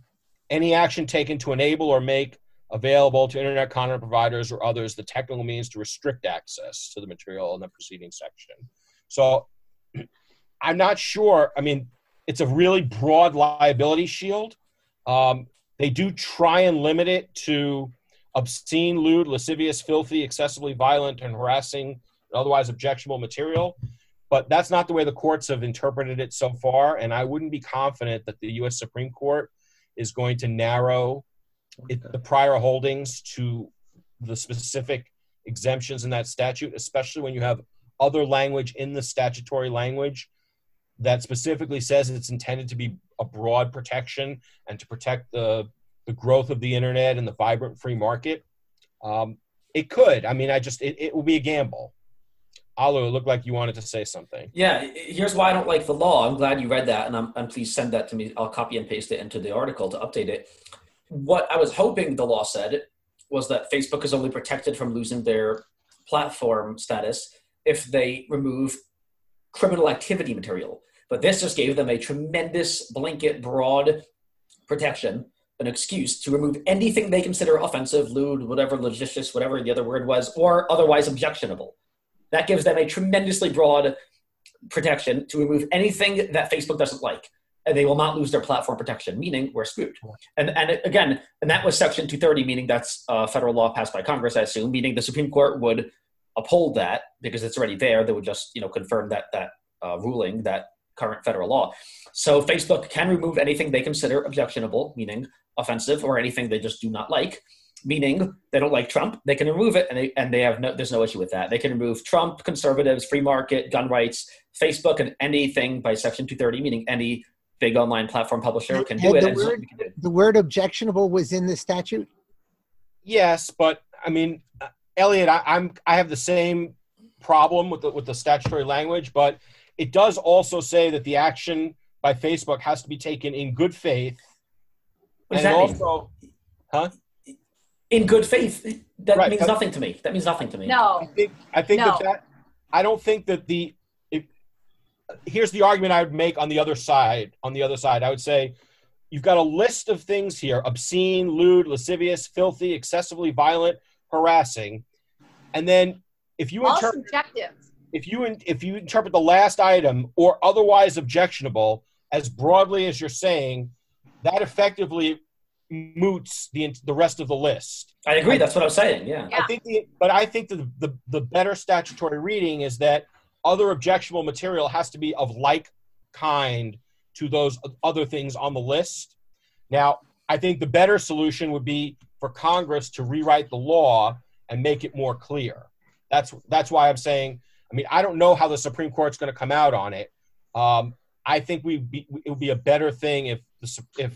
any action taken to enable or make available to internet content providers or others the technical means to restrict access to the material in the preceding section. So I'm not sure. I mean, it's a really broad liability shield. Um, they do try and limit it to obscene, lewd, lascivious, filthy, excessively violent, and harassing, otherwise objectionable material. But that's not the way the courts have interpreted it so far. And I wouldn't be confident that the U.S. Supreme Court is going to narrow it, the prior holdings to the specific exemptions in that statute, especially when you have other language in the statutory language that specifically says it's intended to be a broad protection and to protect the the growth of the internet and the vibrant free market. Um, it could. I mean, I just it, it will be a gamble. Alu, it looked like you wanted to say something. Yeah, here's why I don't like the law. I'm glad you read that, and I'm, and please send that to me. I'll copy and paste it into the article to update it. What I was hoping the law said was that Facebook is only protected from losing their platform status if they remove criminal activity material. But this just gave them a tremendous blanket, broad protection, an excuse to remove anything they consider offensive, lewd, whatever, logicious, whatever the other word was, or otherwise objectionable. That gives them a tremendously broad protection to remove anything that Facebook doesn't like. And they will not lose their platform protection, meaning we're screwed. And, and again, and that was Section 230, meaning that's uh, federal law passed by Congress, I assume, meaning the Supreme Court would uphold that because it's already there. They would just, you know, confirm that that uh, ruling, that current federal law. So Facebook can remove anything they consider objectionable, meaning offensive, or anything they just do not like. meaning they don't like Trump, they can remove it, and they and they have no. There's no issue with that. They can remove Trump, conservatives, free market, gun rights, Facebook, and anything by Section 230, meaning any big online platform publisher can do And it. the and word- can do it. The word objectionable was in the statute. Yes, but I mean, uh, Elliot, I, I'm I have the same problem with the with the statutory language, but it does also say that the action by Facebook has to be taken in good faith, What does and that mean? also, huh? In good faith, that Right, means nothing to me. That means nothing to me. I No, think I think No. that, that I don't think that the if, here's the argument I would make on the other side. On the other side, I would say you've got a list of things here: obscene, lewd, lascivious, filthy, excessively violent, harassing, and then if you all interpret subjective. if you in- if you interpret the last item or otherwise objectionable as broadly as you're saying, that effectively moots the the rest of the list. I agree. That's what I'm saying. Yeah. Yeah. I think the but I think the, the the better statutory reading is that other objectionable material has to be of like kind to those other things on the list. Now, I think the better solution would be for Congress to rewrite the law and make it more clear. That's that's why I'm saying. I mean, I don't know how the Supreme Court's going to come out on it. Um, I think we it would be a better thing if the, if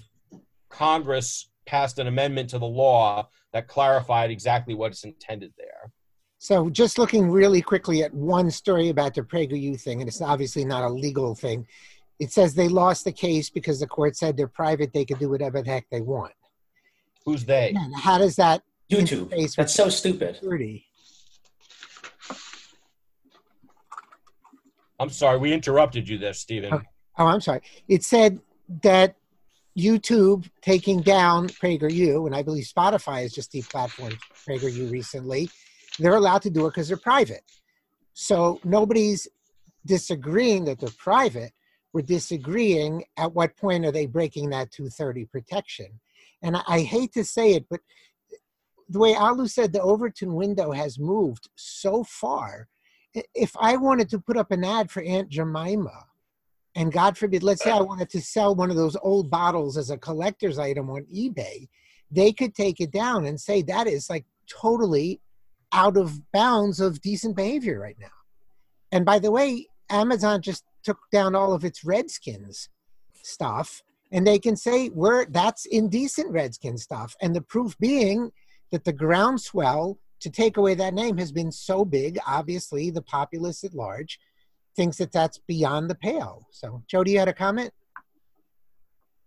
Congress passed an amendment to the law that clarified exactly what's intended there. So, just looking really quickly at one story about the PragerU thing, and it's obviously not a legal thing. It says they lost the case because the court said they're private; they could do whatever the heck they want. Who's they? And how does that YouTube. That's so stupid. security? I'm sorry, we interrupted you there, Stephen. Okay. Oh, I'm sorry. It said that YouTube taking down PragerU, and I believe Spotify has just deplatformed PragerU recently. They're allowed to do it because they're private. So nobody's disagreeing that they're private. We're disagreeing at what point are they breaking that 230 protection. And I, I hate to say it, but the way Alu said, the Overton window has moved so far. If I wanted to put up an ad for Aunt Jemima, and God forbid, let's say I wanted to sell one of those old bottles as a collector's item on eBay, they could take it down and say that is like totally out of bounds of decent behavior right now. And by the way, Amazon just took down all of its Redskins stuff, and they can say we're that's indecent Redskin stuff. And the proof being that the groundswell to take away that name has been so big. Obviously, the populace at large thinks that that's beyond the pale. So, Jody, you had a comment?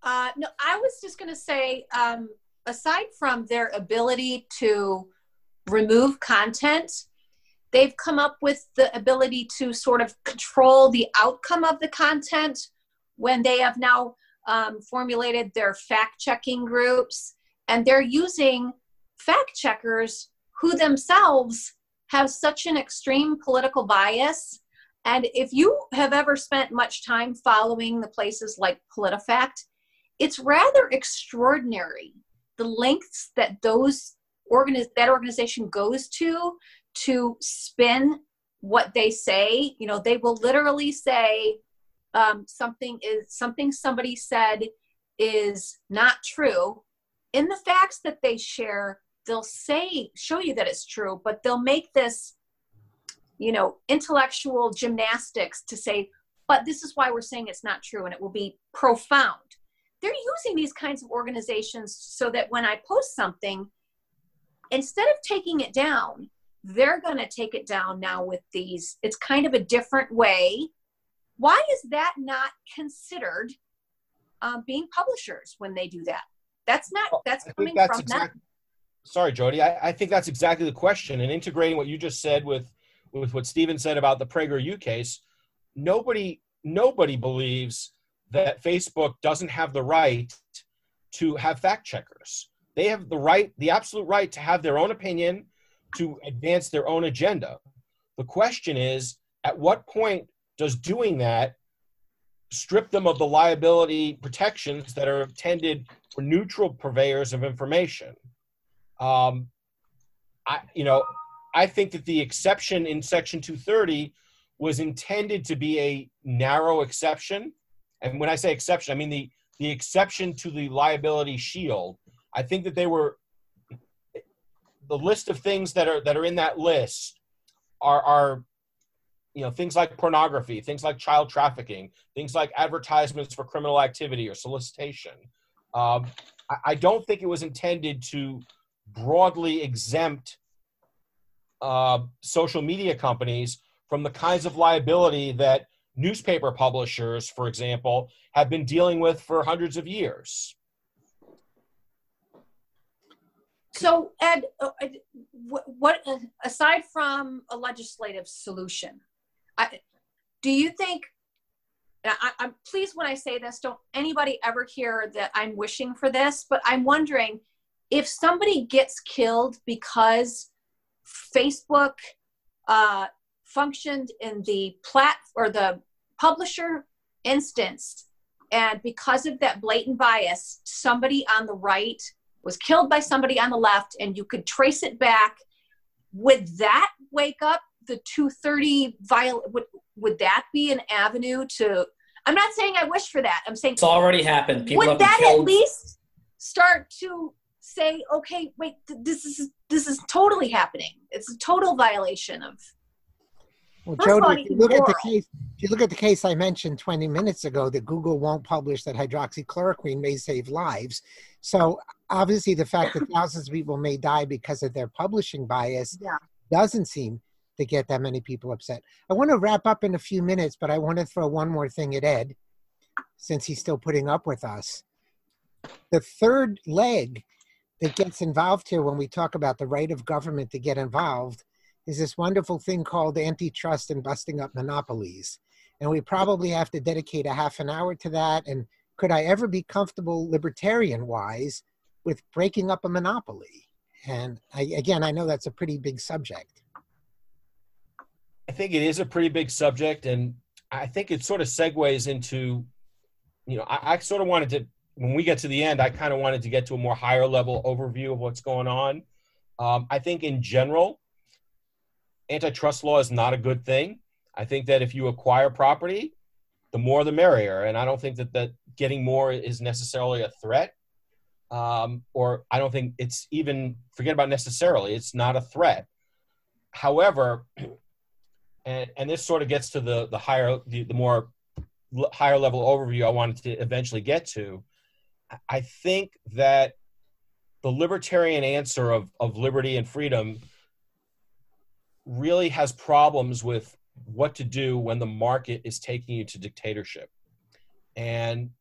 Uh, no, I was just going to say, um, aside from their ability to remove content, they've come up with the ability to sort of control the outcome of the content when they have now um, formulated their fact checking groups. And they're using fact checkers who themselves have such an extreme political bias. And if you have ever spent much time following the places like PolitiFact, it's rather extraordinary the lengths that those that organization goes to to spin what they say. You know they will literally say um, something is something somebody said is not true. In the facts that they share they'll say show you that it's true but they'll make this you know intellectual gymnastics to say but this is why we're saying it's not true and it will be profound they're using these kinds of organizations so that when I post something, instead of taking it down, they're going to take it down now with these. It's kind of a different way. Why is that not considered uh, being publishers when they do that? That's not, that's coming that's from exact- them. Sorry, Jody. I, I think that's exactly the question. And integrating what you just said with with what Stephen said about the PragerU case, nobody nobody believes that Facebook doesn't have the right to have fact checkers. They have the right, the absolute right to have their own opinion, to advance their own agenda. The question is, at what point does doing that strip them of the liability protections that are intended for neutral purveyors of information? Um, I, you know, I think that the exception in Section 230 was intended to be a narrow exception. And when I say exception, I mean the, the exception to the liability shield. I think that they were, the list of things that are that are in that list are are you know things like pornography things like child trafficking things like advertisements for criminal activity or solicitation um, I, I, don't think it was intended to broadly exempt uh, social media companies from the kinds of liability that newspaper publishers for example have been dealing with for hundreds of years so ed uh, what aside from a legislative solution I, do you think I, am pleased when I say this. Don't anybody ever hear that I'm wishing for this, but I'm wondering if somebody gets killed because Facebook uh, functioned in the plat or the publisher instance, and because of that blatant bias, somebody on the right was killed by somebody on the left, and you could trace it back. Would that wake up the 230 viol would would that be an avenue to i'm not saying i wish for that. I'm saying it's already happened. People would that at least start to say okay wait this is this is totally happening it's a total violation of well, Jody, if you look at the case, if you look at the case I mentioned 20 minutes ago, that Google won't publish that hydroxychloroquine may save lives. So obviously, the fact that thousands of people may die because of their publishing bias yeah. doesn't seem to get that many people upset. I want to wrap up in a few minutes, but I want to throw one more thing at Ed, since he's still putting up with us. The third leg that gets involved here when we talk about the right of government to get involved is this wonderful thing called antitrust and busting up monopolies. And we probably have to dedicate a half an hour to that. And could I ever be comfortable libertarian wise with breaking up a monopoly? And I, again, I know that's a pretty big subject. I think it is a pretty big subject, and I think it sort of segues into, you know, I, I sort of wanted to when we get to the end, I kind of wanted to get to a more higher level overview of what's going on. Um, I think in general, antitrust law is not a good thing. I think that if you acquire property, the more the merrier, and I don't think that that getting more is necessarily a threat. Um, or I don't think it's even forget about necessarily. It's not a threat. However, and and this sort of gets to the the higher the, the more higher level overview I wanted to eventually get to. I think that the libertarian answer of of liberty and freedom really has problems with what to do when the market is taking you to dictatorship. And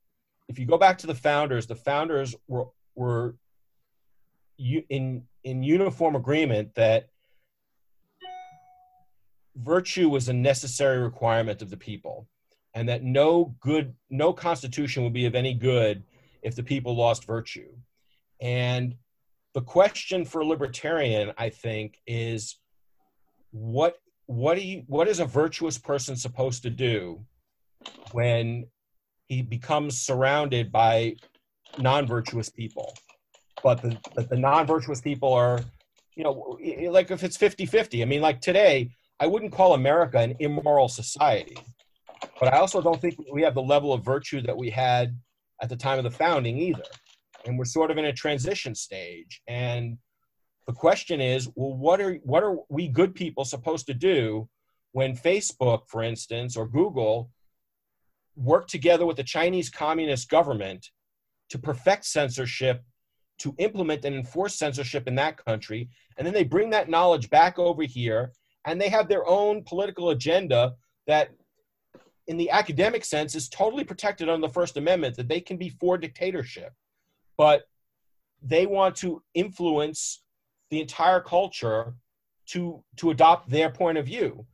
if you go back to the founders, the founders were were in in uniform agreement that virtue was a necessary requirement of the people and that no good no constitution would be of any good if the people lost virtue. And the question for a libertarian i think is what what do you what is a virtuous person supposed to do when he becomes surrounded by non-virtuous people? But the but the non-virtuous people are you know like if it's 50-50 i mean like today I wouldn't call America an immoral society, but I also don't think we have the level of virtue that we had at the time of the founding either. And we're sort of in a transition stage. And the question is, well, what are what are we good people supposed to do when Facebook, for instance, or Google work together with the Chinese Communist government to perfect censorship, to implement and enforce censorship in that country, and then they bring that knowledge back over here and they have their own political agenda that in the academic sense is totally protected under the first amendment that they can be for dictatorship. But they want to influence the entire culture to to adopt their point of view.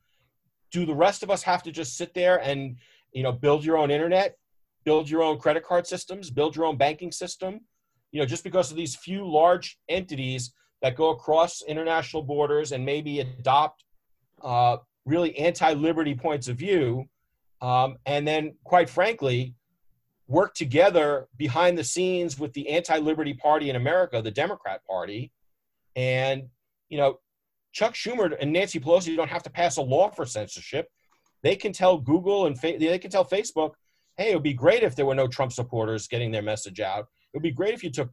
Do the rest of us have to just sit there and you know build your own internet build your own credit card systems build your own banking system? You know just because of these few large entities that go across international borders and maybe adopt uh, really anti-liberty points of view, um, and then, quite frankly, work together behind the scenes with the anti-liberty party in America, the Democrat Party, and you know, Chuck Schumer and Nancy Pelosi don't have to pass a law for censorship. They can tell Google and fa- they can tell Facebook, "Hey, it would be great if there were no Trump supporters getting their message out. It would be great if you took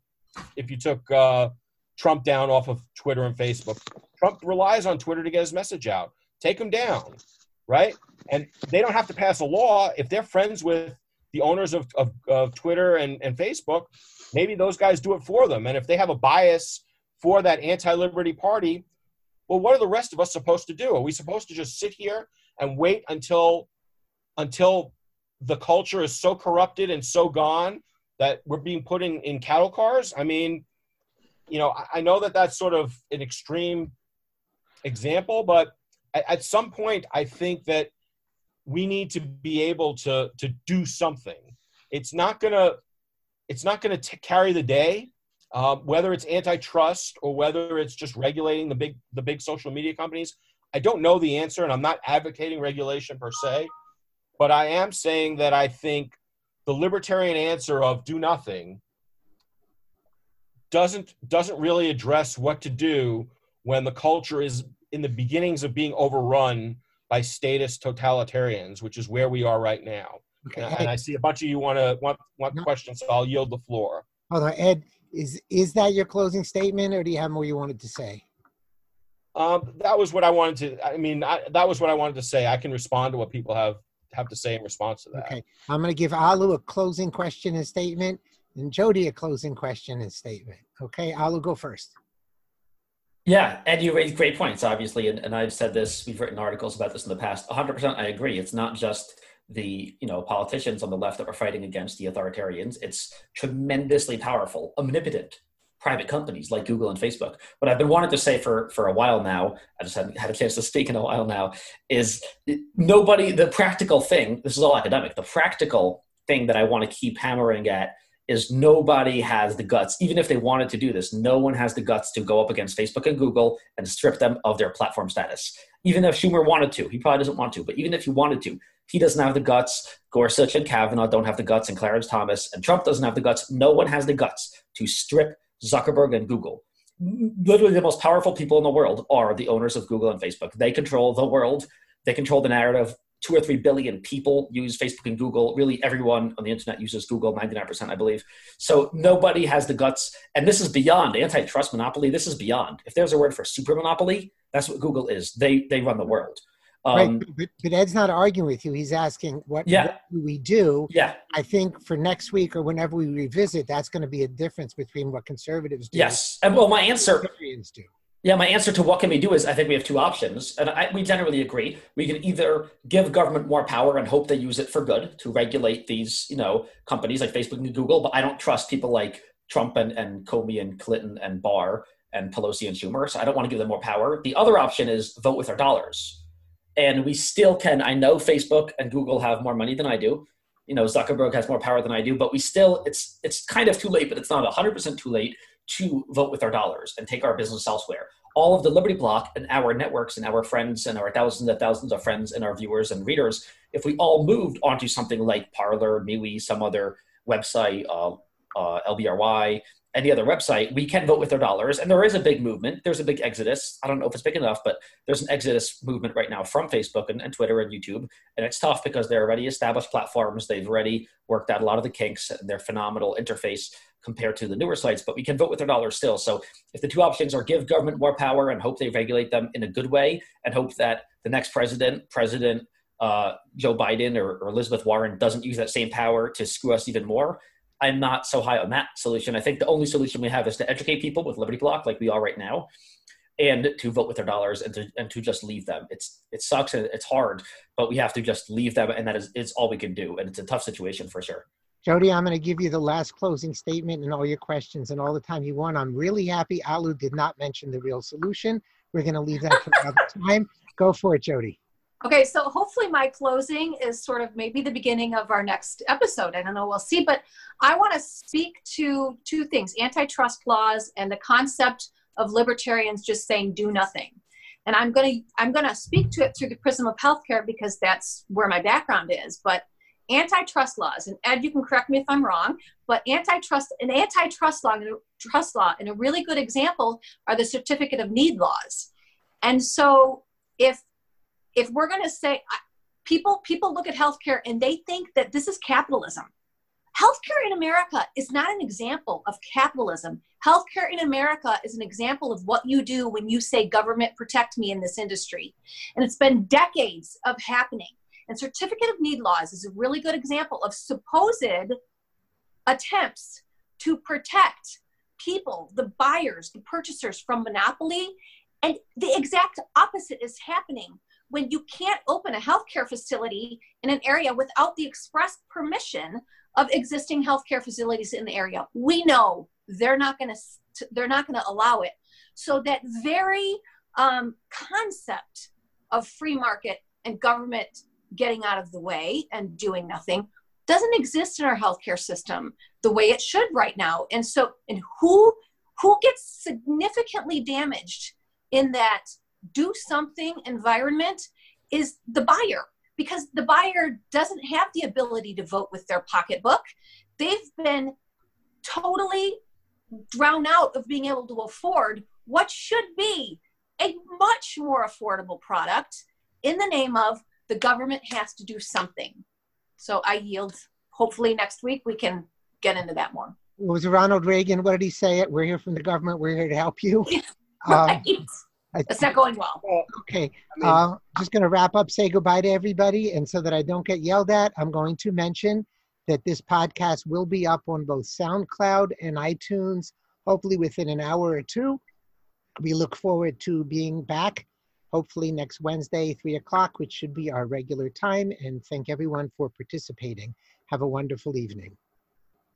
if you took uh, Trump down off of Twitter and Facebook. Trump relies on Twitter to get his message out. Take him down, right? And they don't have to pass a law if they're friends with the owners of, of, of Twitter and, and Facebook. Maybe those guys do it for them. And if they have a bias for that anti-liberty party, well, what are the rest of us supposed to do? Are we supposed to just sit here and wait until until the culture is so corrupted and so gone that we're being put in, in cattle cars? I mean, you know, I, I know that that's sort of an extreme example, but at, some point, I think that we need to be able to to do something. It's not gonna it's not gonna t- carry the day, um, whether it's antitrust or whether it's just regulating the big the big social media companies. I don't know the answer, and I'm not advocating regulation per se, but I am saying that I think the libertarian answer of do nothing doesn't doesn't really address what to do when the culture is in the beginnings of being overrun by statist totalitarians, which is where we are right now. Okay. And, and I see a bunch of you want to want want no. questions, so I'll yield the floor. Hold on, Ed. Is is that your closing statement, or do you have more you wanted to say? Um, that was what I wanted to. I mean, I, that was what I wanted to say. I can respond to what people have have to say in response to that. Okay, I'm going to give Alu a closing question and statement, and Jody a closing question and statement. Okay, Alu, go first. Yeah, and you raise great points, obviously, and, and I've said this. We've written articles about this in the past. 100%, I agree. It's not just the you know politicians on the left that are fighting against the authoritarians. It's tremendously powerful, omnipotent private companies like Google and Facebook. What I've been wanting to say for for a while now, I just haven't had a chance to speak in a while now, is nobody. The practical thing. This is all academic. The practical thing that I want to keep hammering at is nobody has the guts, even if they wanted to do this, no one has the guts to go up against Facebook and Google and strip them of their platform status. Even if Schumer wanted to, he probably doesn't want to, but even if he wanted to, he doesn't have the guts. Gorsuch and Kavanaugh don't have the guts, and Clarence Thomas and Trump doesn't have the guts. No one has the guts to strip Zuckerberg and Google. Literally, the most powerful people in the world are the owners of Google and Facebook. They control the world. They control the narrative two or three billion people use Facebook and Google. Really, everyone on the internet uses Google, 99%, I believe. So nobody has the guts. And this is beyond antitrust monopoly. This is beyond. If there's a word for super monopoly, that's what Google is. They, they run the world. Um, right, but, but, Ed's not arguing with you. He's asking what, yeah. what do we do? Yeah. I think for next week or whenever we revisit, that's going to be a difference between what conservatives do. Yes, and well, my answer. Do. Yeah, my answer to what can we do is I think we have two options, and I, we generally agree. We can either give government more power and hope they use it for good to regulate these, you know, companies like Facebook and Google. But I don't trust people like Trump and, and Comey and Clinton and Barr and Pelosi and Schumer, so I don't want to give them more power. The other option is vote with our dollars, and we still can. I know Facebook and Google have more money than I do. You know, Zuckerberg has more power than I do, but we still it's it's kind of too late, but it's not hundred percent too late to vote with our dollars and take our business elsewhere. All of the Liberty Block and our networks and our friends and our thousands and thousands of friends and our viewers and readers, if we all moved onto something like Parler, MeWe, some other website, uh, uh, LBRY, any other website, we can vote with our dollars. And there is a big movement. There's a big exodus. I don't know if it's big enough, but there's an exodus movement right now from Facebook and, and Twitter and YouTube. And it's tough because they're already established platforms. They've already worked out a lot of the kinks and their phenomenal interface compared to the newer sites, but we can vote with our dollars still. So if the two options are give government more power and hope they regulate them in a good way and hope that the next president, President uh, Joe Biden or, or Elizabeth Warren doesn't use that same power to screw us even more, I'm not so high on that solution. I think the only solution we have is to educate people with Liberty Block like we are right now and to vote with their dollars and to, and to just leave them. It's, it sucks and it's hard, but we have to just leave them. And that is, it's all we can do. And it's a tough situation for sure. Jody, I'm going to give you the last closing statement and all your questions and all the time you want. I'm really happy Alu did not mention the real solution. We're going to leave that for another time. Go for it, Jody. Okay, so hopefully my closing is sort of maybe the beginning of our next episode. I don't know, we'll see. But I want to speak to two things antitrust laws and the concept of libertarians just saying do nothing. And I'm going to I'm going to speak to it through the prism of healthcare because that's where my background is. But antitrust laws, and Ed, you can correct me if I'm wrong, but antitrust an antitrust law and a trust law, and a really good example are the certificate of need laws. And so if if we're going to say people people look at healthcare and they think that this is capitalism. Healthcare in America is not an example of capitalism. Healthcare in America is an example of what you do when you say, government, protect me in this industry. And it's been decades of happening. And certificate of need laws is a really good example of supposed attempts to protect people, the buyers, the purchasers from monopoly. And the exact opposite is happening when you can't open a healthcare facility in an area without the express permission of existing healthcare facilities in the area. We know they're not going to they're not going to allow it. So that very um, concept of free market and government getting out of the way and doing nothing doesn't exist in our healthcare system the way it should right now. And so, and who who gets significantly damaged in that do something environment is the buyer because the buyer doesn't have the ability to vote with their pocketbook. They've been totally drowned out of being able to afford what should be a much more affordable product in the name of the government has to do something. So I yield. Hopefully next week we can get into that more. Was Ronald Reagan? What did he say? It. We're here from the government. We're here to help you. right. Um, it's not going well. Okay. I mean, uh, just going to wrap up, say goodbye to everybody. And so that I don't get yelled at, I'm going to mention that this podcast will be up on both SoundCloud and iTunes, hopefully within an hour or two. We look forward to being back, hopefully next Wednesday, 3 o'clock, which should be our regular time. And thank everyone for participating. Have a wonderful evening.